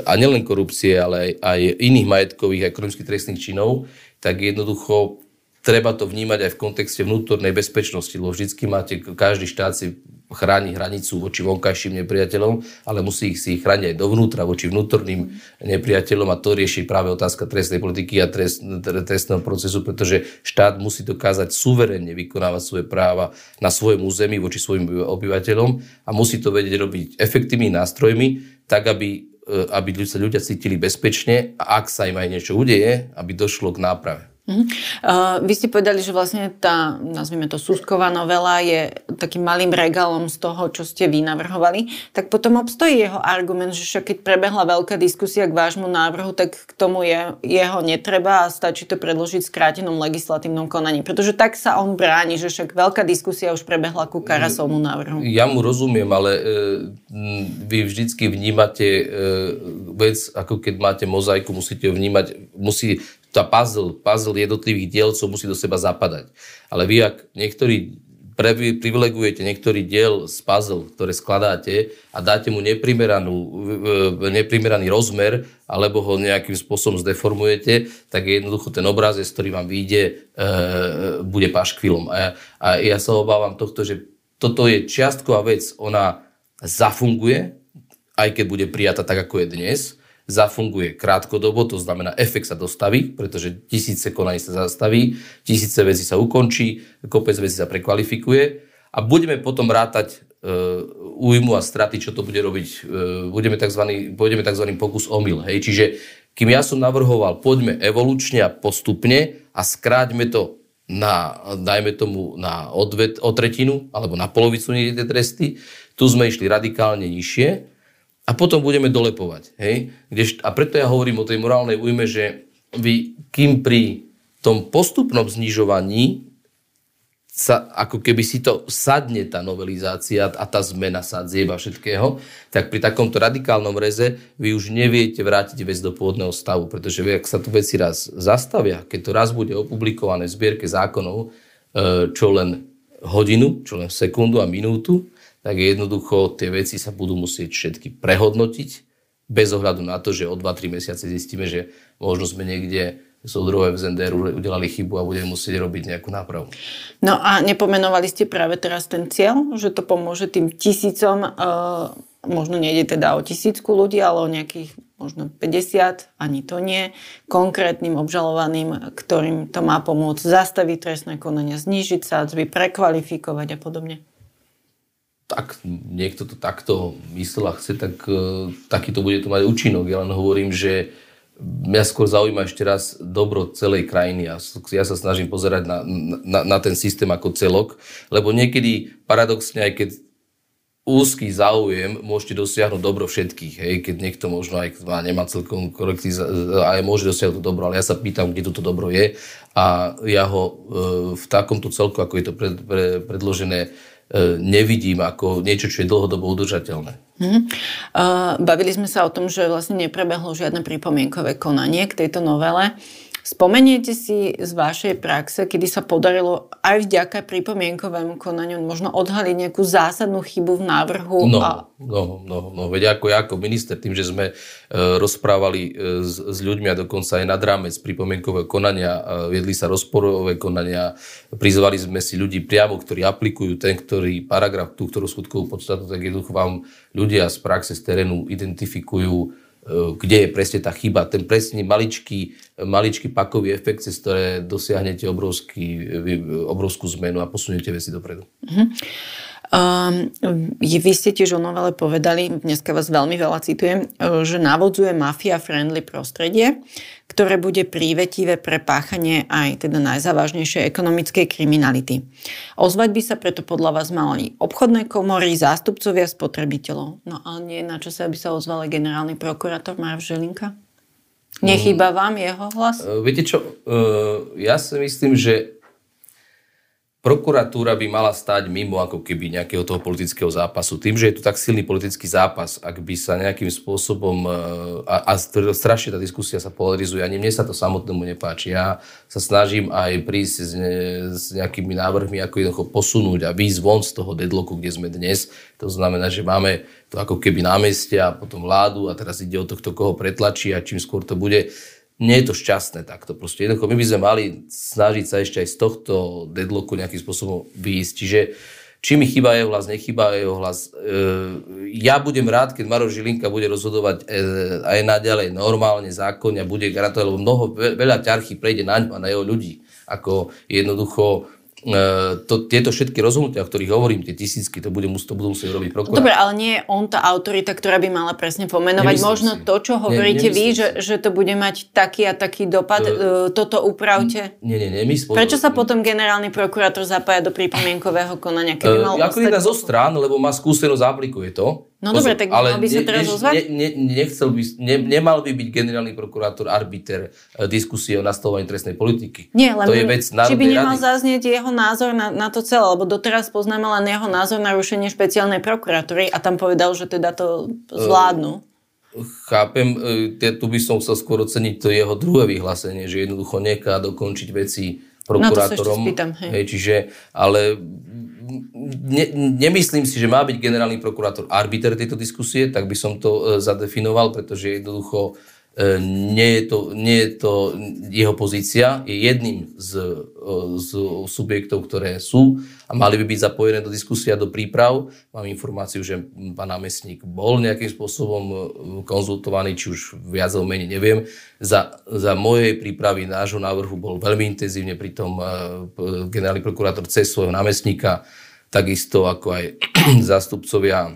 a nielen korupcie, ale aj, iných majetkových a ekonomických trestných činov, tak jednoducho treba to vnímať aj v kontexte vnútornej bezpečnosti, lebo vždycky máte, každý štát si chráni hranicu voči vonkajším nepriateľom, ale musí ich si chrániť aj dovnútra voči vnútorným nepriateľom a to rieši práve otázka trestnej politiky a trest, trestného procesu, pretože štát musí dokázať suverenne vykonávať svoje práva na svojom území voči svojim obyvateľom a musí to vedieť robiť efektívnymi nástrojmi, tak aby e, aby sa ľudia cítili bezpečne a ak sa im aj niečo udeje, aby došlo k náprave. Uh-huh. Uh, vy ste povedali, že vlastne tá, nazvime to sústková novela je takým malým regálom z toho, čo ste vy navrhovali, tak potom obstojí jeho argument, že však keď prebehla veľká diskusia k vášmu návrhu, tak k tomu je, jeho netreba a stačí to predložiť v skrátenom legislatívnom konaní. Pretože tak sa on bráni, že však veľká diskusia už prebehla ku Karasovmu návrhu. Ja mu rozumiem, ale e, vy vždycky vnímate e, vec, ako keď máte mozaiku, musíte ho vnímať, musí tá puzzle, puzzle jednotlivých dielcov musí do seba zapadať. Ale vy, ak niektorý privilegujete niektorý diel z puzzle, ktoré skladáte a dáte mu neprimeranú, neprimeraný rozmer alebo ho nejakým spôsobom zdeformujete, tak jednoducho ten obrázek, ktorý vám vyjde, e, bude paškvilom. A, a ja sa obávam tohto, že toto je čiastková vec, ona zafunguje, aj keď bude prijata tak, ako je dnes, zafunguje krátkodobo, to znamená efekt sa dostaví, pretože tisíce konaní sa zastaví, tisíce vecí sa ukončí, kopec vecí sa prekvalifikuje a budeme potom rátať e, újmu a straty, čo to bude robiť. E, budeme tzv. Pôjdeme tzv. pokus omyl. Hej? Čiže kým ja som navrhoval, poďme evolučne a postupne a skráťme to na, dajme tomu na odvet, o tretinu alebo na polovicu niekde tresty, tu sme išli radikálne nižšie, a potom budeme dolepovať. Hej? Kdež, a preto ja hovorím o tej morálnej újme, že vy, kým pri tom postupnom znižovaní sa, ako keby si to sadne tá novelizácia a tá zmena sadzieba všetkého, tak pri takomto radikálnom reze vy už neviete vrátiť vec do pôvodného stavu, pretože ak sa tu veci raz zastavia, keď to raz bude opublikované v zbierke zákonov, e, čo len hodinu, čo len sekundu a minútu, tak jednoducho tie veci sa budú musieť všetky prehodnotiť bez ohľadu na to, že o 2-3 mesiace zistíme, že možno sme niekde súdrové v Zenderu udelali chybu a budeme musieť robiť nejakú nápravu. No a nepomenovali ste práve teraz ten cieľ, že to pomôže tým tisícom, e, možno nejde teda o tisícku ľudí, ale o nejakých možno 50, ani to nie, konkrétnym obžalovaným, ktorým to má pomôcť zastaviť trestné konania, znížiť sádzby, prekvalifikovať a podobne tak niekto to takto myslel a chce, tak uh, taký to bude to mať účinok. Ja len hovorím, že mňa skôr zaujíma ešte raz dobro celej krajiny a ja sa snažím pozerať na, na, na ten systém ako celok, lebo niekedy paradoxne, aj keď úzky záujem môžete dosiahnuť dobro všetkých, hej, keď niekto možno aj má, nemá celkom korektný aj môže dosiahnuť to dobro, ale ja sa pýtam, kde toto dobro je a ja ho e, v takomto celku, ako je to pred, pre, predložené, E, nevidím ako niečo, čo je dlhodobo udržateľné. Hmm. Bavili sme sa o tom, že vlastne neprebehlo žiadne pripomienkové konanie k tejto novele. Spomeniete si z vašej praxe, kedy sa podarilo aj vďaka pripomienkovému konaniu možno odhaliť nejakú zásadnú chybu v návrhu? No, a... no, no, no, veď ako ja ako minister, tým, že sme e, rozprávali e, s, s ľuďmi a dokonca aj nad rámec pripomienkového konania, e, viedli sa rozporové konania, prizvali sme si ľudí priamo, ktorí aplikujú ten, ktorý paragraf, tú, ktorú skutkovú podstatu, tak jednoducho vám ľudia z praxe, z terénu identifikujú kde je presne tá chyba. Ten presne maličký, maličký pakový efekt, cez ktoré dosiahnete obrovský, obrovskú zmenu a posuniete veci dopredu. Uh-huh. Um, vy ste tiež o novele povedali, dneska vás veľmi veľa citujem, e, že navodzuje mafia-friendly prostredie, ktoré bude prívetivé pre páchanie aj teda najzávažnejšej ekonomickej kriminality. Ozvať by sa preto podľa vás mali obchodné komory, zástupcovia spotrebiteľov. No ale nie na čase, aby sa ozval generálny prokurátor Marv Želinka? Nechýba vám jeho hlas? Uh, viete čo, uh, ja si myslím, že prokuratúra by mala stať mimo ako keby nejakého toho politického zápasu. Tým, že je tu tak silný politický zápas, ak by sa nejakým spôsobom, e, a, a strašne tá diskusia sa polarizuje, ani mne sa to samotnému nepáči. Ja sa snažím aj prísť s, ne, s nejakými návrhmi, ako jednoducho posunúť a výjsť von z toho deadlocku, kde sme dnes. To znamená, že máme to ako keby námestia a potom vládu a teraz ide o to, kto koho pretlačí a čím skôr to bude nie je to šťastné takto. Proste jednoducho my by sme mali snažiť sa ešte aj z tohto deadlocku nejakým spôsobom vyjsť. Čiže či mi chýba jeho hlas, nechýba jeho hlas. E, ja budem rád, keď Maro Žilinka bude rozhodovať e, aj naďalej normálne, zákonne bude garantovať, lebo mnoho, veľa ťarchy prejde na ňu a na jeho ľudí. Ako jednoducho to, tieto všetky rozhodnutia, o ktorých hovorím, tie tisícky, to, bude, to budú musieť robiť prokurátor. Dobre, ale nie je on tá autorita, ktorá by mala presne pomenovať. Nemyslím Možno si. to, čo hovoríte ne, vy, že, že to bude mať taký a taký dopad, uh, toto upravte. Nie, nie, nemyslím. Prečo sa potom generálny prokurátor zapája do pripomienkového konania, keby mal Ako jedna zo strán, lebo má skúsenosť, aplikuje to. No dobre, tak ale by sa teraz ozvať? Ne, ne, nechcel by, ne, nemal by byť generálny prokurátor arbiter uh, diskusie o nastavovaní trestnej politiky. Nie, len to je vec či by nemal rady. zaznieť jeho názor na, na to celé, lebo doteraz poznáme len jeho názor na rušenie špeciálnej prokuratúry a tam povedal, že teda to zvládnu. Uh, chápem, uh, tu by som chcel skôr oceniť to jeho druhé vyhlásenie, že jednoducho nechá dokončiť veci prokurátorom. No to sa spýtam, hej. Hej, čiže, ale ne, nemyslím si, že má byť generálny prokurátor arbiter tejto diskusie, tak by som to e, zadefinoval, pretože jednoducho nie je, to, nie je to jeho pozícia, je jedným z, e, z subjektov, ktoré sú a mali by byť zapojené do diskusie a do príprav. Mám informáciu, že pán námestník bol nejakým spôsobom konzultovaný, či už viac alebo menej, neviem. Za, za mojej prípravy nášho návrhu bol veľmi intenzívne pritom generálny prokurátor cez svojho námestníka takisto ako aj zástupcovia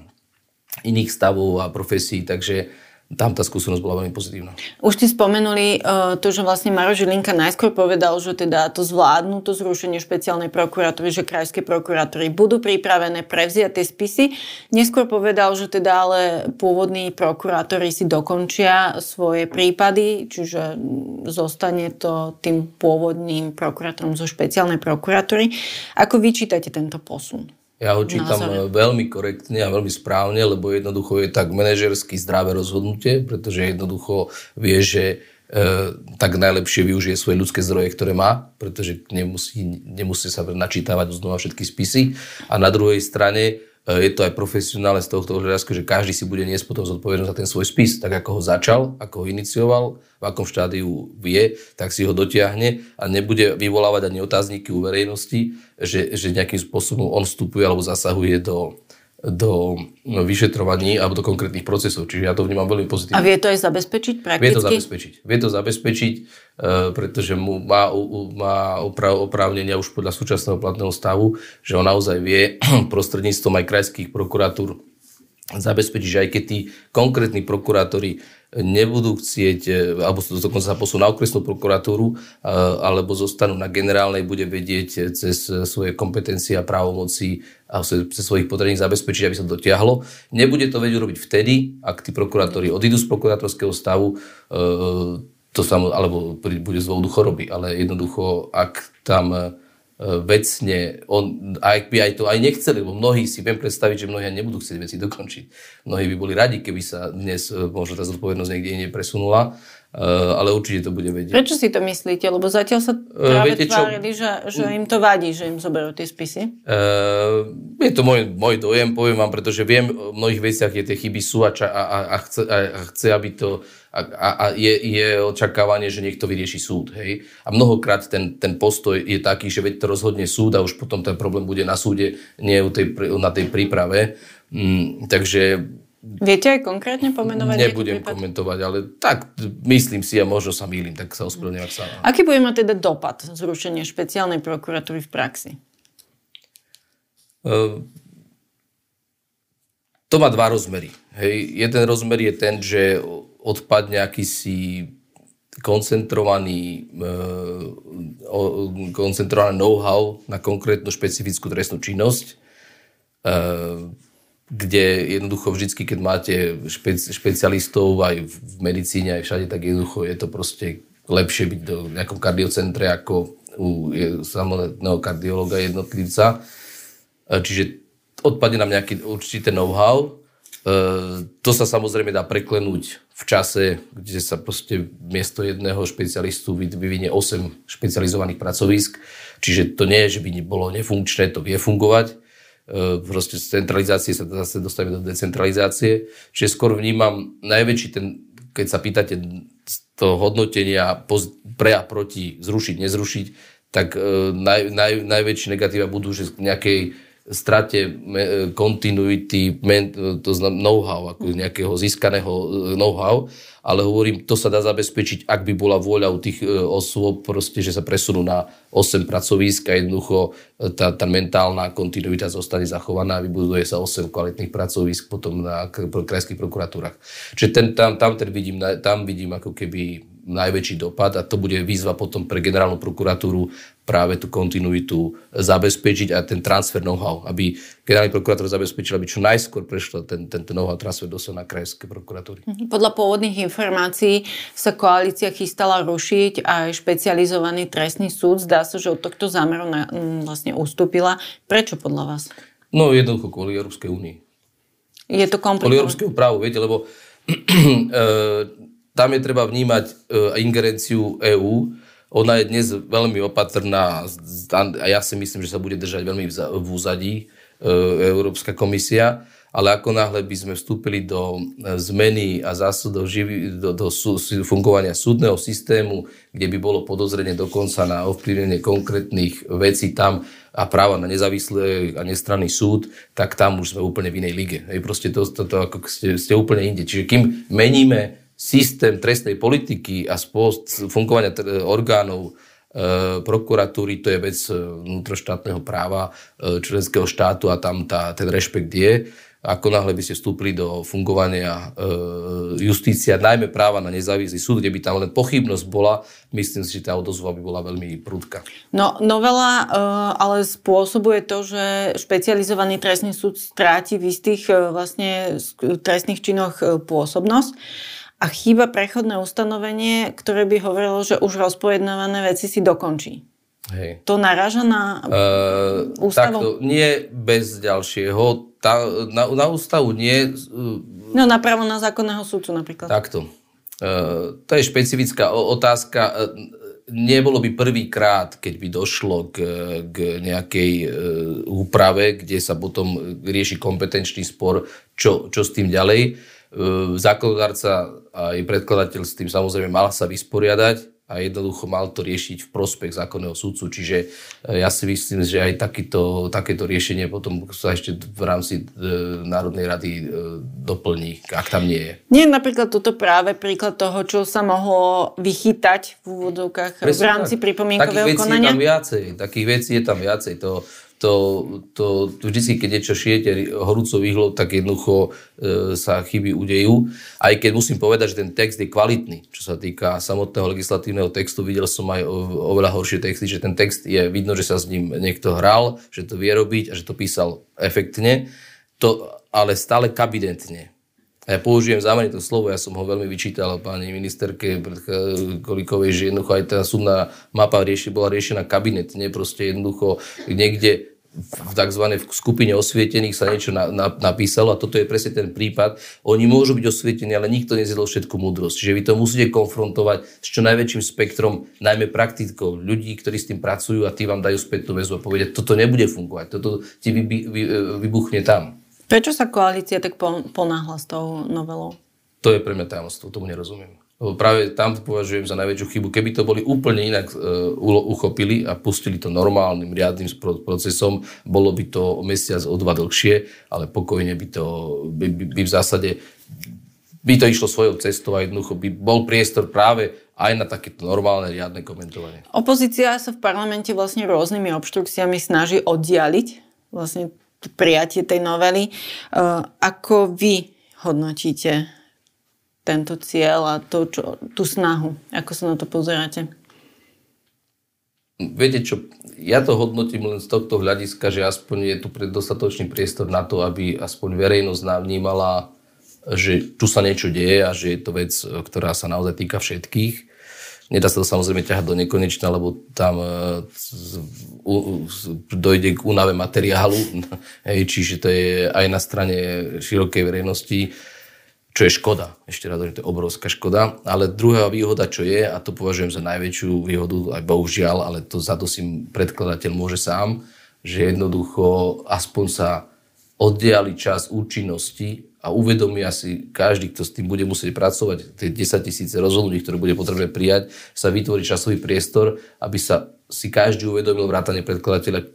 iných stavov a profesí, takže tam tá skúsenosť bola veľmi pozitívna. Už ste spomenuli uh, to, že vlastne Maro Žilinka najskôr povedal, že teda to zvládnu, to zrušenie špeciálnej prokuratúry, že krajské prokurátory budú pripravené prevziať tie spisy. Neskôr povedal, že teda ale pôvodní prokurátori si dokončia svoje prípady, čiže zostane to tým pôvodným prokurátorom zo špeciálnej prokuratúry. Ako vyčítate tento posun? Ja ho čítam názor. veľmi korektne a veľmi správne, lebo jednoducho je tak manažersky zdravé rozhodnutie, pretože jednoducho vie, že e, tak najlepšie využije svoje ľudské zdroje, ktoré má, pretože nemusí, nemusí sa načítavať znova všetky spisy. A na druhej strane E, je to aj profesionálne z tohto hľadiska, že každý si bude niesť potom zodpovednosť za ten svoj spis, tak ako ho začal, ako ho inicioval, v akom štádiu vie, tak si ho dotiahne a nebude vyvolávať ani otázniky u verejnosti, že, že nejakým spôsobom on vstupuje alebo zasahuje do, do no, vyšetrovaní alebo do konkrétnych procesov. Čiže ja to vnímam veľmi pozitívne. A vie to aj zabezpečiť prakticky? Vie to zabezpečiť. Vie to zabezpečiť, uh, pretože mu má, má oprav, oprávnenia už podľa súčasného platného stavu, že on naozaj vie prostredníctvom aj krajských prokuratúr zabezpečiť, že aj keď tí konkrétni prokurátori nebudú chcieť, e, alebo dokonca sa posunú na okresnú prokuratúru, e, alebo zostanú na generálnej, bude vedieť cez svoje kompetencie a právomoci a cez svojich potrebných zabezpečiť, aby sa dotiahlo. Nebude to vedieť robiť vtedy, ak tí prokurátori odídu z prokurátorského stavu, e, to sa, alebo bude z dôvodu choroby, ale jednoducho, ak tam vecne, on, aj by aj to aj nechceli, lebo mnohí si viem predstaviť, že mnohí nebudú chcieť veci dokončiť. Mnohí by boli radi, keby sa dnes e, možno tá zodpovednosť niekde iné presunula, e, ale určite to bude vedieť. Prečo si to myslíte? Lebo zatiaľ sa práve Viete, tvárili, že, že im to vadí, že im zoberú tie spisy. Je to môj, môj dojem, poviem vám, pretože viem v mnohých veciach, kde tie chyby sú a, ča, a, a, a, chce, a chce, aby to a, a, a je, je očakávanie, že niekto vyrieši súd. Hej? A mnohokrát ten, ten postoj je taký, že veď to rozhodne súd a už potom ten problém bude na súde, nie tej, na tej príprave. Mm, takže Viete aj konkrétne pomenovať? Nebudem komentovať, ale tak myslím si a možno sa mýlim, tak sa ospravedlňujem, ak sa... Aký bude mať teda dopad zrušenie špeciálnej prokuratúry v praxi? Uh, to má dva rozmery. Hej. Jeden rozmer je ten, že odpadne akýsi koncentrovaný, e, koncentrované know-how na konkrétnu špecifickú trestnú činnosť, e, kde jednoducho vždycky, keď máte špec, špecialistov aj v medicíne, aj všade, tak jednoducho je to proste lepšie byť do nejakom kardiocentre ako u samotného kardiologa jednotlivca. E, čiže odpadne nám nejaký určité know-how, to sa samozrejme dá preklenúť v čase, kde sa proste miesto jedného špecialistu vyvinie 8 špecializovaných pracovisk. Čiže to nie je, že by bolo nefunkčné, to vie fungovať. E, proste z centralizácie sa zase dostaneme do decentralizácie. Čiže skôr vnímam najväčší ten, keď sa pýtate to hodnotenia pre a proti zrušiť, nezrušiť, tak e, naj, naj, najväčšie negatíva budú, že nejakej strate kontinuity, to znamená know-how, ako nejakého získaného know-how, ale hovorím, to sa dá zabezpečiť, ak by bola vôľa u tých osôb, proste, že sa presunú na 8 pracovísk a jednoducho tá, tá mentálna kontinuita zostane zachovaná a vybuduje sa 8 kvalitných pracovísk potom na krajských prokuratúrach. Čiže ten, tam, tam, ten vidím, tam vidím ako keby najväčší dopad a to bude výzva potom pre generálnu prokuratúru práve tú kontinuitu zabezpečiť a ten transfer know-how, aby generálny prokurátor zabezpečil, aby čo najskôr prešlo ten, ten, ten know-how transfer dosť na krajské prokuratúry. Mhm. Podľa pôvodných informácií sa koalícia chystala rušiť aj špecializovaný trestný súd. Zdá sa, že od tohto zámeru na, vlastne ustúpila. Prečo podľa vás? No jednoducho kvôli Európskej únii. Je to komplikované? Kvôli Európskeho právu, viete, lebo e, tam je treba vnímať e, ingerenciu EÚ. Ona je dnes veľmi opatrná a ja si myslím, že sa bude držať veľmi v úzadí e, Európska komisia, ale ako náhle by sme vstúpili do e, zmeny a zásudov do, do fungovania súdneho systému, kde by bolo podozrenie dokonca na ovplyvnenie konkrétnych vecí tam a práva na nezávislý a nestranný súd, tak tam už sme úplne v inej lige. Proste to, to, to ako ste, ste úplne inde. Čiže kým meníme systém trestnej politiky a spôsob fungovania orgánov e, prokuratúry, to je vec e, vnútroštátneho práva e, členského štátu a tam tá, ten rešpekt je. Ako náhle by ste vstúpili do fungovania justícia, najmä práva na nezávislý súd, kde by tam len pochybnosť bola, myslím si, že tá odozva by bola veľmi prudká. No, novela ale spôsobuje to, že špecializovaný trestný súd stráti v istých vlastne trestných činoch pôsobnosť a chýba prechodné ustanovenie, ktoré by hovorilo, že už rozpojednávané veci si dokončí. Hej. To naráža na uh, ústavu? Takto, nie bez ďalšieho. Tá, na, na ústavu nie. Uh, no na právo na zákonného súdcu napríklad. Takto. Uh, to je špecifická otázka. Uh, nebolo by prvýkrát, keď by došlo k, k nejakej uh, úprave, kde sa potom rieši kompetenčný spor, čo, čo s tým ďalej. Ehm, zákonodárca aj predkladateľ s tým samozrejme mal sa vysporiadať a jednoducho mal to riešiť v prospech zákonného súdcu. Čiže e, ja si myslím, že aj takýto, takéto riešenie potom sa ešte v rámci e, Národnej rady e, doplní, ak tam nie je. Nie je napríklad toto práve príklad toho, čo sa mohlo vychytať v úvodovkách v rámci pripomienkového konania? Takých vecí je tam viacej. Takých vecí je tam viacej. To, to, to, to vždy, keď niečo šijete horúcou výhlou, tak jednoducho e, sa chyby udejú. Aj keď musím povedať, že ten text je kvalitný, čo sa týka samotného legislatívneho textu, videl som aj oveľa horšie texty, že ten text je vidno, že sa s ním niekto hral, že to vie robiť a že to písal efektne, to ale stále kabinetne. A ja použijem zámerne to slovo, ja som ho veľmi vyčítal pani ministerke Kolikovej, že jednoducho aj tá súdna mapa rieši, bola riešená kabinetne, proste jednoducho niekde v tzv. skupine osvietených sa niečo na, na, napísalo a toto je presne ten prípad. Oni môžu byť osvietení, ale nikto nezjedol všetku múdrosť. Čiže vy to musíte konfrontovať s čo najväčším spektrom, najmä praktikov, ľudí, ktorí s tým pracujú a tí vám dajú spätnú väzbu a povedia, toto nebude fungovať, toto ti vy, vy, vybuchne tam. Prečo sa koalícia tak ponáhla s tou novelou? To je pre mňa tajomstvo, tomu nerozumiem. Lebo práve tam považujem za najväčšiu chybu. Keby to boli úplne inak uh, uchopili a pustili to normálnym, riadnym procesom, bolo by to mesiac o dva dlhšie, ale pokojne by to by, by, by v zásade by to išlo svojou cestou a jednoducho by bol priestor práve aj na takéto normálne riadne komentovanie. Opozícia sa v parlamente vlastne rôznymi obštrukciami snaží oddialiť vlastne prijatie tej novely. E, ako vy hodnotíte tento cieľ a to, čo, tú snahu? Ako sa na to pozeráte? Viete čo, ja to hodnotím len z tohto hľadiska, že aspoň je tu dostatočný priestor na to, aby aspoň verejnosť nám vnímala, že tu sa niečo deje a že je to vec, ktorá sa naozaj týka všetkých. Nedá sa to samozrejme ťahať do nekonečna, lebo tam e, dojde k únave materiálu, čiže to je aj na strane širokej verejnosti, čo je škoda. Ešte raz, to je obrovská škoda. Ale druhá výhoda, čo je, a to považujem za najväčšiu výhodu, aj bohužiaľ, ale to za to si predkladateľ môže sám, že jednoducho aspoň sa oddiali čas účinnosti a uvedomia si každý, kto s tým bude musieť pracovať, tie 10 tisíce rozhodnutí, ktoré bude potrebné prijať, sa vytvorí časový priestor, aby sa si každý uvedomil vrátane predkladateľa,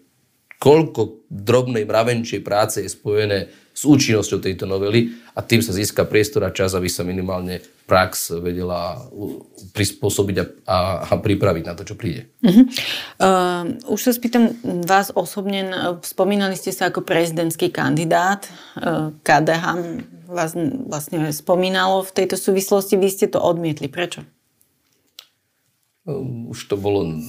koľko drobnej mravenčej práce je spojené s účinnosťou tejto novely a tým sa získa priestor a čas, aby sa minimálne prax vedela prispôsobiť a, a, a pripraviť na to, čo príde. Uh-huh. Uh, už sa spýtam vás osobne, spomínali ste sa ako prezidentský kandidát, uh, KDH vás vlastne spomínalo v tejto súvislosti, vy ste to odmietli. Prečo? Uh, už to bolo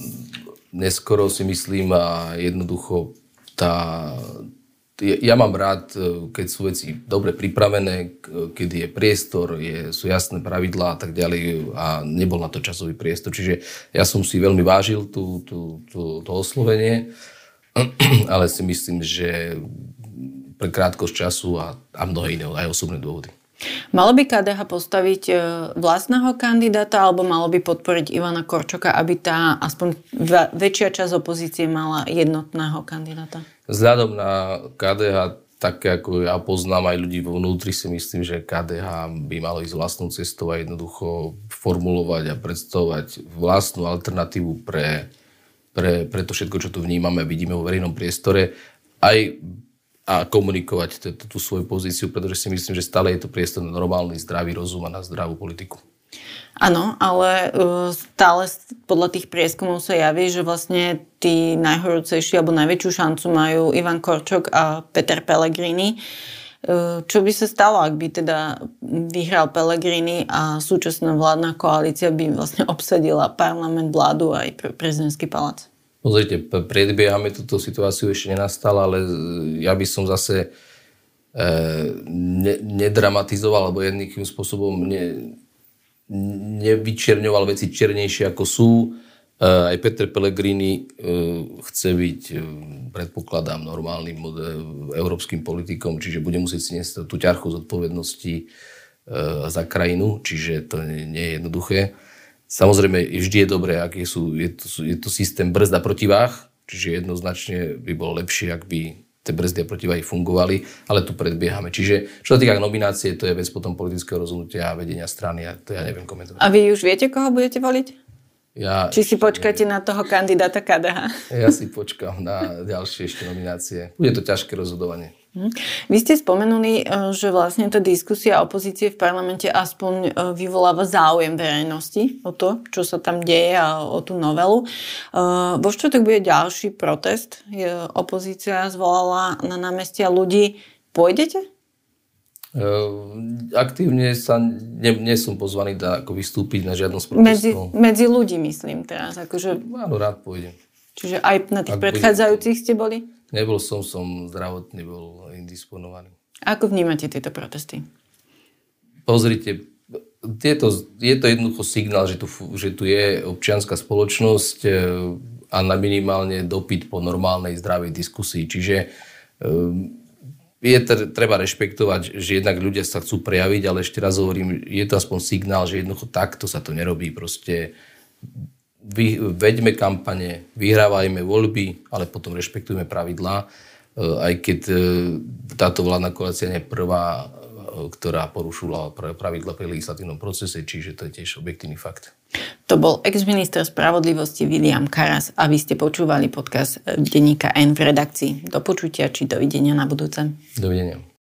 neskoro si myslím a jednoducho tá, ja mám rád, e, keď sú veci dobre pripravené, keď je priestor, je, sú jasné pravidlá a tak ďalej a nebol na to časový priestor. Čiže ja som si veľmi vážil tú, tú, tú, to oslovenie, ale si myslím, že pre krátkosť času a, a mnohé iné aj osobné dôvody. Malo by KDH postaviť e, vlastného kandidáta alebo malo by podporiť Ivana Korčoka, aby tá aspoň väčšia časť opozície mala jednotného kandidáta? Vzhľadom na KDH, tak ako ja poznám aj ľudí vo vnútri, si myslím, že KDH by malo ísť vlastnou cestou a jednoducho formulovať a predstavovať vlastnú alternatívu pre, pre, pre to všetko, čo tu vnímame a vidíme vo verejnom priestore. Aj a komunikovať tú svoju pozíciu, pretože si myslím, že stále je to priestor na normálny, zdravý rozum a na zdravú politiku. Áno, ale uh, stále podľa tých prieskumov sa javí, že vlastne tí najhorúcejší alebo najväčšiu šancu majú Ivan Korčok a Peter Pellegrini. Uh, čo by sa stalo, ak by teda vyhral Pellegrini a súčasná vládna koalícia by vlastne obsadila parlament, vládu aj prezidentský palác? Pozrite, predbiehame túto situáciu, ešte nenastala, ale ja by som zase e, ne, nedramatizoval alebo jedným spôsobom ne, nevyčerňoval veci černejšie ako sú. E, aj Peter Pellegrini e, chce byť, e, predpokladám, normálnym e, európskym politikom, čiže bude musieť si niesť tú ťarchu zodpovednosti e, za krajinu, čiže to nie je jednoduché. Samozrejme, vždy je dobré, ak je, sú, je, to, je to systém brzda protiváh, čiže jednoznačne by bolo lepšie, ak by tie brzdy a protiváhy fungovali, ale tu predbiehame. Čiže čo sa týka nominácie, to je vec potom politického rozhodnutia a vedenia strany a to ja neviem komentovať. A vy už viete, koho budete voliť? Ja Či si počkáte neviem. na toho kandidáta KDH? Ja si počkám na ďalšie ešte nominácie. Bude to ťažké rozhodovanie. Mhm. Vy ste spomenuli, e, že vlastne tá diskusia opozície v parlamente aspoň e, vyvoláva záujem verejnosti o to, čo sa tam deje a o tú novelu. E, vo štvrtok bude ďalší protest. Opozícia zvolala na námestia ľudí. Pôjdete? Aktívne sa ne, nie som pozvaný da, ako vystúpiť na žiadnom z Medzi, medzi ľudí myslím teraz. Akože... Áno, rád pôjdem. Čiže aj na tých Ak predchádzajúcich ste boli? Nebol som, som zdravotne bol indisponovaný. Ako vnímate tieto protesty? Pozrite, tieto, je to jednoducho signál, že tu, že tu je občianská spoločnosť e, a na minimálne dopyt po normálnej zdravej diskusii. Čiže e, je treba rešpektovať, že jednak ľudia sa chcú prejaviť, ale ešte raz hovorím, je to aspoň signál, že jednoducho takto sa to nerobí. Proste vy, veďme kampane, vyhrávajme voľby, ale potom rešpektujme pravidlá, e, aj keď e, táto vládna koalícia nie je prvá, e, ktorá porušila pravidla pri legislatívnom procese, čiže to je tiež objektívny fakt. To bol ex-minister spravodlivosti William Karas a vy ste počúvali podcast denníka N v redakcii. Do počutia či dovidenia na budúce. Dovidenia.